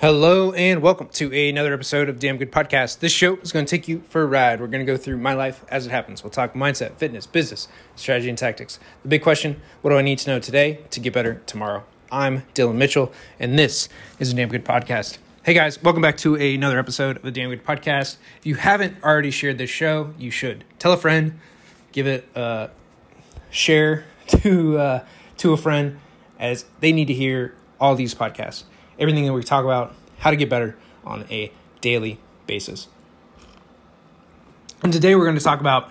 Hello and welcome to another episode of Damn Good Podcast. This show is going to take you for a ride. We're going to go through my life as it happens. We'll talk mindset, fitness, business, strategy, and tactics. The big question what do I need to know today to get better tomorrow? I'm Dylan Mitchell, and this is a Damn Good Podcast. Hey guys, welcome back to another episode of the Damn Good Podcast. If you haven't already shared this show, you should. Tell a friend, give it a share to, uh, to a friend, as they need to hear all these podcasts everything that we talk about, how to get better on a daily basis. And today we're going to talk about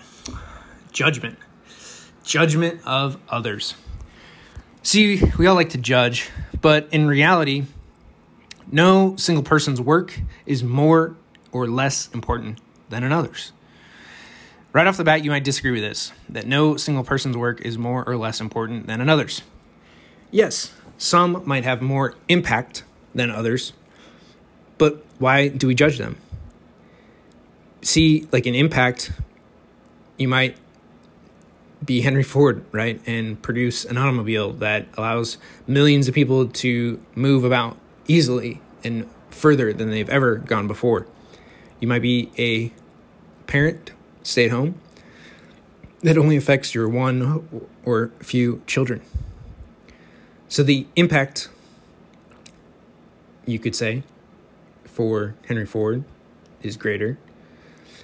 judgment, judgment of others. See, we all like to judge, but in reality, no single person's work is more or less important than another's. Right off the bat, you might disagree with this that no single person's work is more or less important than another's. Yes, some might have more impact than others. But why do we judge them? See, like an impact, you might be Henry Ford, right? And produce an automobile that allows millions of people to move about easily and further than they've ever gone before. You might be a parent, stay at home, that only affects your one or few children. So the impact you could say, for Henry Ford is greater.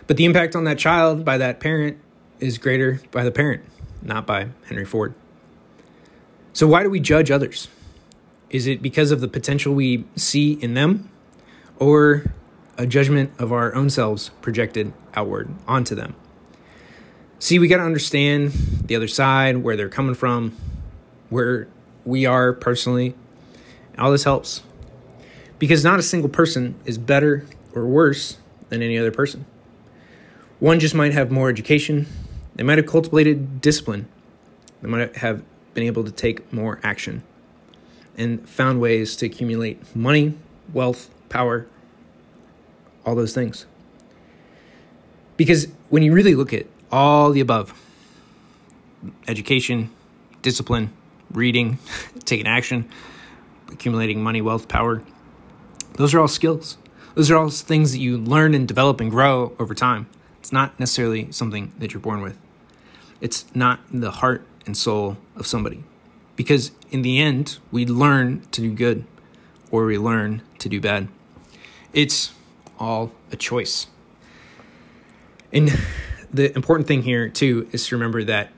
But the impact on that child by that parent is greater by the parent, not by Henry Ford. So, why do we judge others? Is it because of the potential we see in them, or a judgment of our own selves projected outward onto them? See, we got to understand the other side, where they're coming from, where we are personally. All this helps because not a single person is better or worse than any other person. One just might have more education, they might have cultivated discipline, they might have been able to take more action and found ways to accumulate money, wealth, power, all those things. Because when you really look at all the above education, discipline, reading, taking action, accumulating money, wealth, power those are all skills. Those are all things that you learn and develop and grow over time. It's not necessarily something that you're born with. It's not the heart and soul of somebody. Because in the end, we learn to do good or we learn to do bad. It's all a choice. And the important thing here, too, is to remember that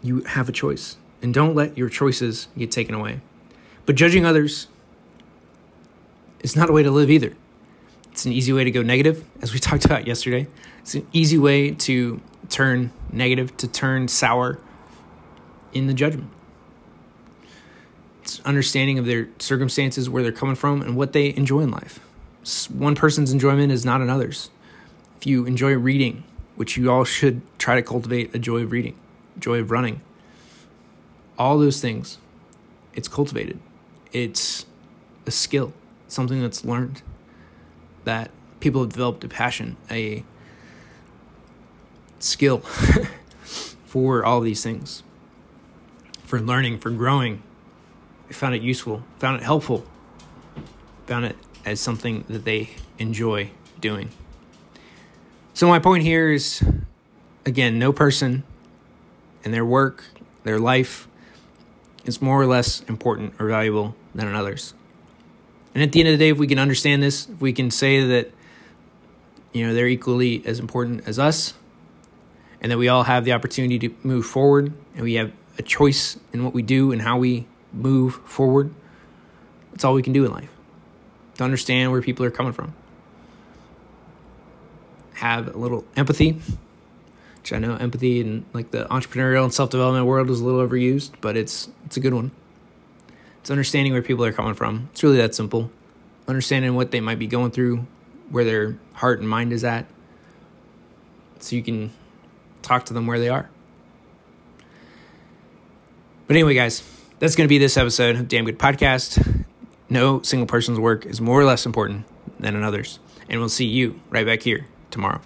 you have a choice and don't let your choices get taken away. But judging others it's not a way to live either. It's an easy way to go negative, as we talked about yesterday. It's an easy way to turn negative, to turn sour in the judgment. It's understanding of their circumstances, where they're coming from, and what they enjoy in life. One person's enjoyment is not another's. If you enjoy reading, which you all should try to cultivate a joy of reading, joy of running, all those things, it's cultivated. It's a skill something that's learned that people have developed a passion, a skill for all these things, for learning, for growing. Found it useful, found it helpful, found it as something that they enjoy doing. So, my point here is again, no person and their work, their life is more or less important or valuable than another's. And at the end of the day, if we can understand this, if we can say that, you know, they're equally as important as us, and that we all have the opportunity to move forward, and we have a choice in what we do and how we move forward, that's all we can do in life. To understand where people are coming from. Have a little empathy, which I know empathy in like the entrepreneurial and self development world is a little overused, but it's it's a good one. It's understanding where people are coming from. It's really that simple. Understanding what they might be going through, where their heart and mind is at, so you can talk to them where they are. But anyway, guys, that's going to be this episode of Damn Good Podcast. No single person's work is more or less important than another's. And we'll see you right back here tomorrow.